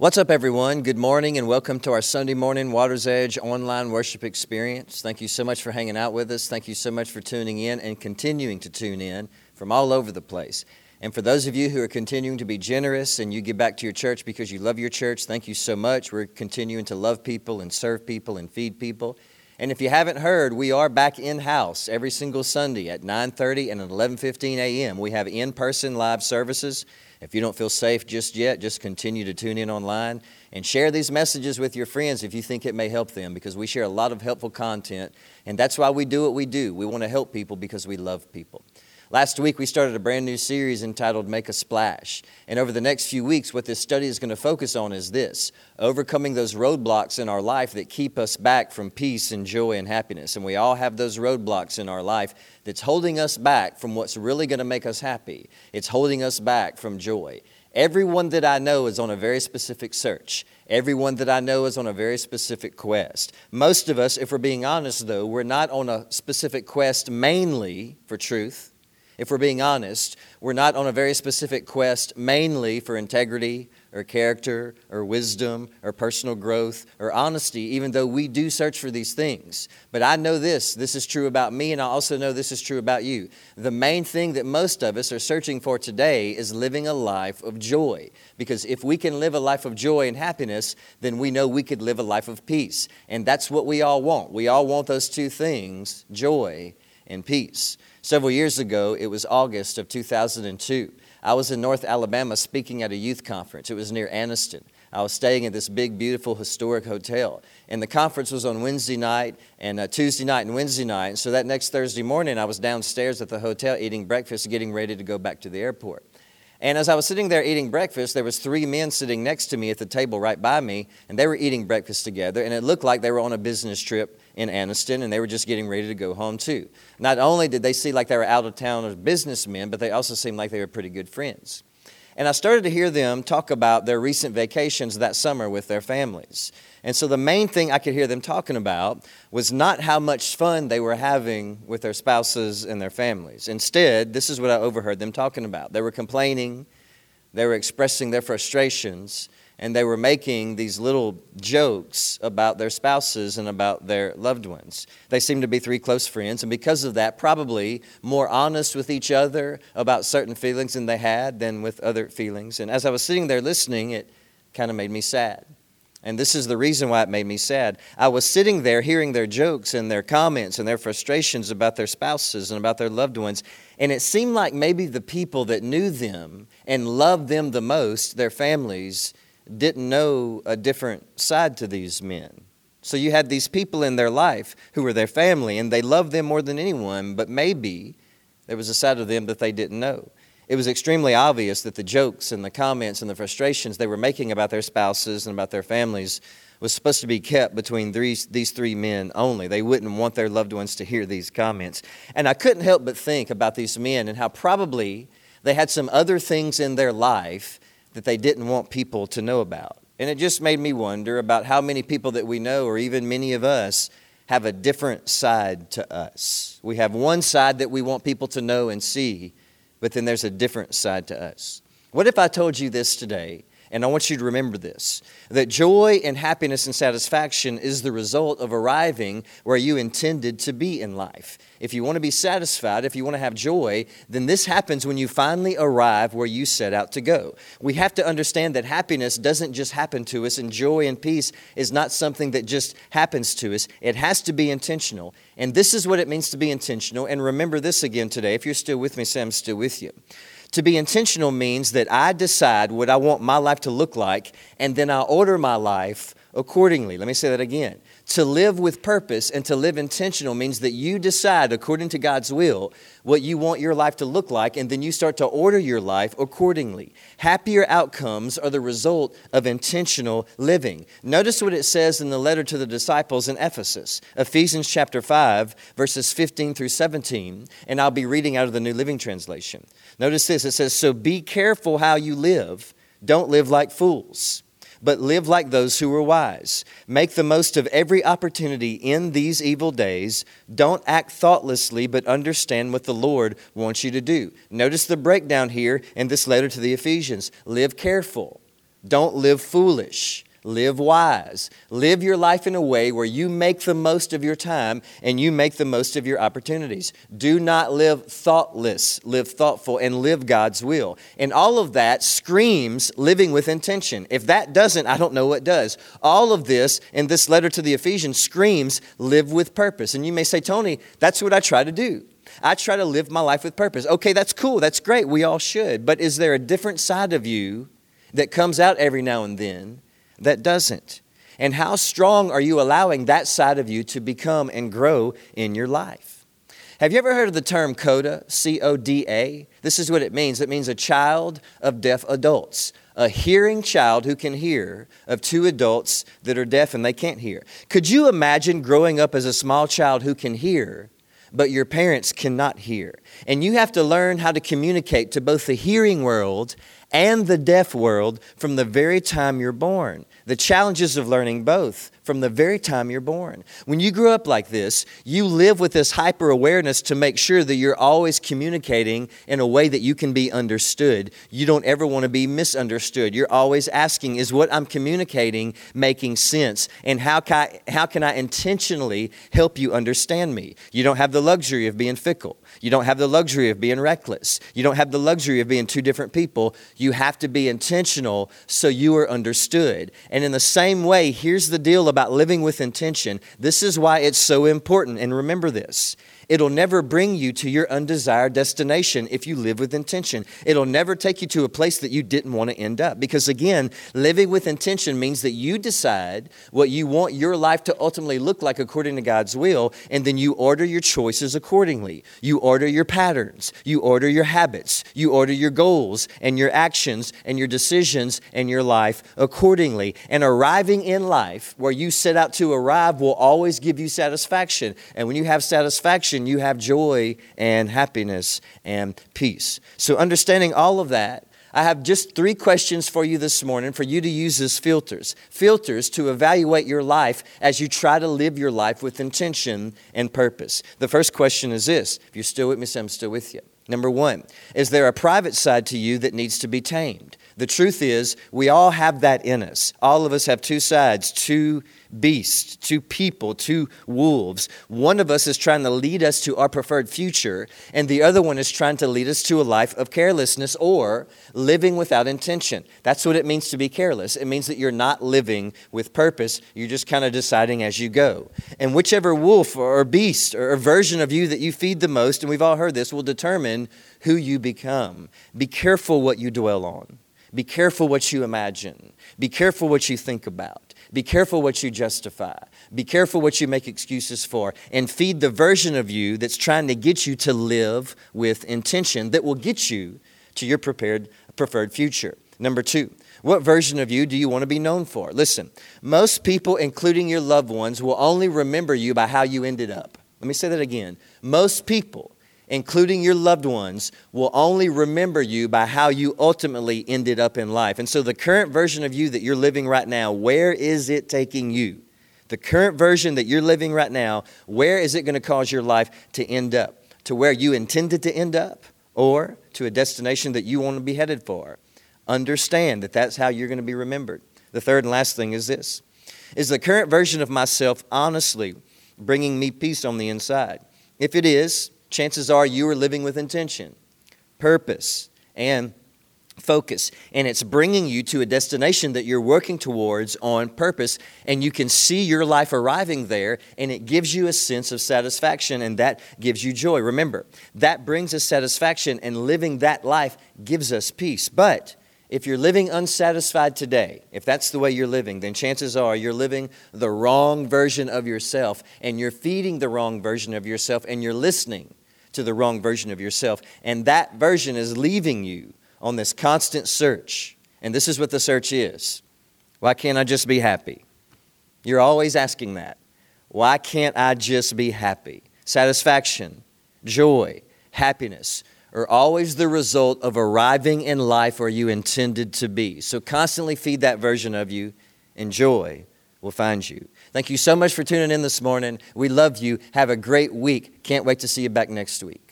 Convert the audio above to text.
What's up, everyone? Good morning and welcome to our Sunday morning Water's Edge online worship experience. Thank you so much for hanging out with us. Thank you so much for tuning in and continuing to tune in from all over the place. And for those of you who are continuing to be generous and you give back to your church because you love your church, thank you so much. We're continuing to love people and serve people and feed people. And if you haven't heard, we are back in house every single Sunday at 9:30 and 11:15 a.m. We have in-person live services. If you don't feel safe just yet, just continue to tune in online and share these messages with your friends if you think it may help them because we share a lot of helpful content and that's why we do what we do. We want to help people because we love people. Last week, we started a brand new series entitled Make a Splash. And over the next few weeks, what this study is going to focus on is this overcoming those roadblocks in our life that keep us back from peace and joy and happiness. And we all have those roadblocks in our life that's holding us back from what's really going to make us happy, it's holding us back from joy. Everyone that I know is on a very specific search. Everyone that I know is on a very specific quest. Most of us, if we're being honest though, we're not on a specific quest mainly for truth if we're being honest, we're not on a very specific quest mainly for integrity or character or wisdom or personal growth or honesty, even though we do search for these things. But I know this this is true about me, and I also know this is true about you. The main thing that most of us are searching for today is living a life of joy. Because if we can live a life of joy and happiness, then we know we could live a life of peace. And that's what we all want. We all want those two things joy and peace. Several years ago, it was August of 2002. I was in North Alabama speaking at a youth conference. It was near Anniston. I was staying at this big, beautiful, historic hotel. And the conference was on Wednesday night and uh, Tuesday night and Wednesday night. And So that next Thursday morning, I was downstairs at the hotel eating breakfast, getting ready to go back to the airport. And as I was sitting there eating breakfast, there was three men sitting next to me at the table right by me, and they were eating breakfast together, and it looked like they were on a business trip in Anniston, and they were just getting ready to go home too. Not only did they seem like they were out of town as businessmen, but they also seemed like they were pretty good friends. And I started to hear them talk about their recent vacations that summer with their families. And so the main thing I could hear them talking about was not how much fun they were having with their spouses and their families. Instead, this is what I overheard them talking about. They were complaining, they were expressing their frustrations, and they were making these little jokes about their spouses and about their loved ones. They seemed to be three close friends, and because of that, probably more honest with each other about certain feelings than they had than with other feelings. And as I was sitting there listening, it kind of made me sad. And this is the reason why it made me sad. I was sitting there hearing their jokes and their comments and their frustrations about their spouses and about their loved ones. And it seemed like maybe the people that knew them and loved them the most, their families, didn't know a different side to these men. So you had these people in their life who were their family and they loved them more than anyone, but maybe there was a side of them that they didn't know it was extremely obvious that the jokes and the comments and the frustrations they were making about their spouses and about their families was supposed to be kept between these, these three men only. They wouldn't want their loved ones to hear these comments. And I couldn't help but think about these men and how probably they had some other things in their life that they didn't want people to know about. And it just made me wonder about how many people that we know, or even many of us, have a different side to us. We have one side that we want people to know and see, but then there's a different side to us. What if I told you this today? And I want you to remember this that joy and happiness and satisfaction is the result of arriving where you intended to be in life. If you want to be satisfied, if you want to have joy, then this happens when you finally arrive where you set out to go. We have to understand that happiness doesn't just happen to us, and joy and peace is not something that just happens to us. It has to be intentional. And this is what it means to be intentional. And remember this again today. If you're still with me, I'm still with you. To be intentional means that I decide what I want my life to look like, and then I order my life accordingly. Let me say that again. To live with purpose and to live intentional means that you decide, according to God's will, what you want your life to look like, and then you start to order your life accordingly. Happier outcomes are the result of intentional living. Notice what it says in the letter to the disciples in Ephesus, Ephesians chapter 5, verses 15 through 17, and I'll be reading out of the New Living Translation. Notice this it says, So be careful how you live, don't live like fools but live like those who are wise. Make the most of every opportunity in these evil days. Don't act thoughtlessly, but understand what the Lord wants you to do. Notice the breakdown here in this letter to the Ephesians. Live careful. Don't live foolish. Live wise. Live your life in a way where you make the most of your time and you make the most of your opportunities. Do not live thoughtless, live thoughtful, and live God's will. And all of that screams living with intention. If that doesn't, I don't know what does. All of this in this letter to the Ephesians screams live with purpose. And you may say, Tony, that's what I try to do. I try to live my life with purpose. Okay, that's cool. That's great. We all should. But is there a different side of you that comes out every now and then? That doesn't? And how strong are you allowing that side of you to become and grow in your life? Have you ever heard of the term CODA? C O D A? This is what it means it means a child of deaf adults, a hearing child who can hear of two adults that are deaf and they can't hear. Could you imagine growing up as a small child who can hear? But your parents cannot hear. And you have to learn how to communicate to both the hearing world and the deaf world from the very time you're born. The challenges of learning both from the very time you're born. When you grow up like this, you live with this hyper awareness to make sure that you're always communicating in a way that you can be understood. You don't ever want to be misunderstood. You're always asking, is what I'm communicating making sense? And how can I, how can I intentionally help you understand me? You don't have the luxury of being fickle. You don't have the luxury of being reckless. You don't have the luxury of being two different people. You have to be intentional so you are understood. And in the same way, here's the deal about living with intention. This is why it's so important. And remember this It'll never bring you to your undesired destination if you live with intention. It'll never take you to a place that you didn't want to end up. Because again, living with intention means that you decide what you want your life to ultimately look like according to God's will, and then you order your choices accordingly. You order your patterns, you order your habits, you order your goals and your actions and your decisions and your life accordingly. And arriving in life where you set out to arrive will always give you satisfaction. And when you have satisfaction, you have joy and happiness and peace. So, understanding all of that, I have just three questions for you this morning for you to use as filters. Filters to evaluate your life as you try to live your life with intention and purpose. The first question is this if you're still with me, say I'm still with you. Number one, is there a private side to you that needs to be tamed? The truth is, we all have that in us. All of us have two sides, two beasts, two people, two wolves. One of us is trying to lead us to our preferred future, and the other one is trying to lead us to a life of carelessness or living without intention. That's what it means to be careless. It means that you're not living with purpose, you're just kind of deciding as you go. And whichever wolf or beast or version of you that you feed the most, and we've all heard this, will determine who you become. Be careful what you dwell on. Be careful what you imagine. Be careful what you think about. Be careful what you justify. Be careful what you make excuses for. And feed the version of you that's trying to get you to live with intention that will get you to your prepared, preferred future. Number two, what version of you do you want to be known for? Listen, most people, including your loved ones, will only remember you by how you ended up. Let me say that again. Most people, including your loved ones, will only remember you by how you ultimately ended up in life. And so, the current version of you that you're living right now, where is it taking you? The current version that you're living right now, where is it going to cause your life to end up? To where you intended to end up or to a destination that you want to be headed for? Understand that that's how you're going to be remembered. The third and last thing is this Is the current version of myself honestly bringing me peace on the inside? If it is, chances are you are living with intention, purpose, and focus. And it's bringing you to a destination that you're working towards on purpose. And you can see your life arriving there, and it gives you a sense of satisfaction, and that gives you joy. Remember, that brings us satisfaction, and living that life gives us peace. But if you're living unsatisfied today, if that's the way you're living, then chances are you're living the wrong version of yourself, and you're feeding the wrong version of yourself, and you're listening to the wrong version of yourself. And that version is leaving you on this constant search. And this is what the search is Why can't I just be happy? You're always asking that. Why can't I just be happy? Satisfaction, joy, happiness are always the result of arriving in life where you intended to be. So constantly feed that version of you, and joy will find you. Thank you so much for tuning in this morning. We love you. Have a great week. Can't wait to see you back next week.